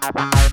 Bye.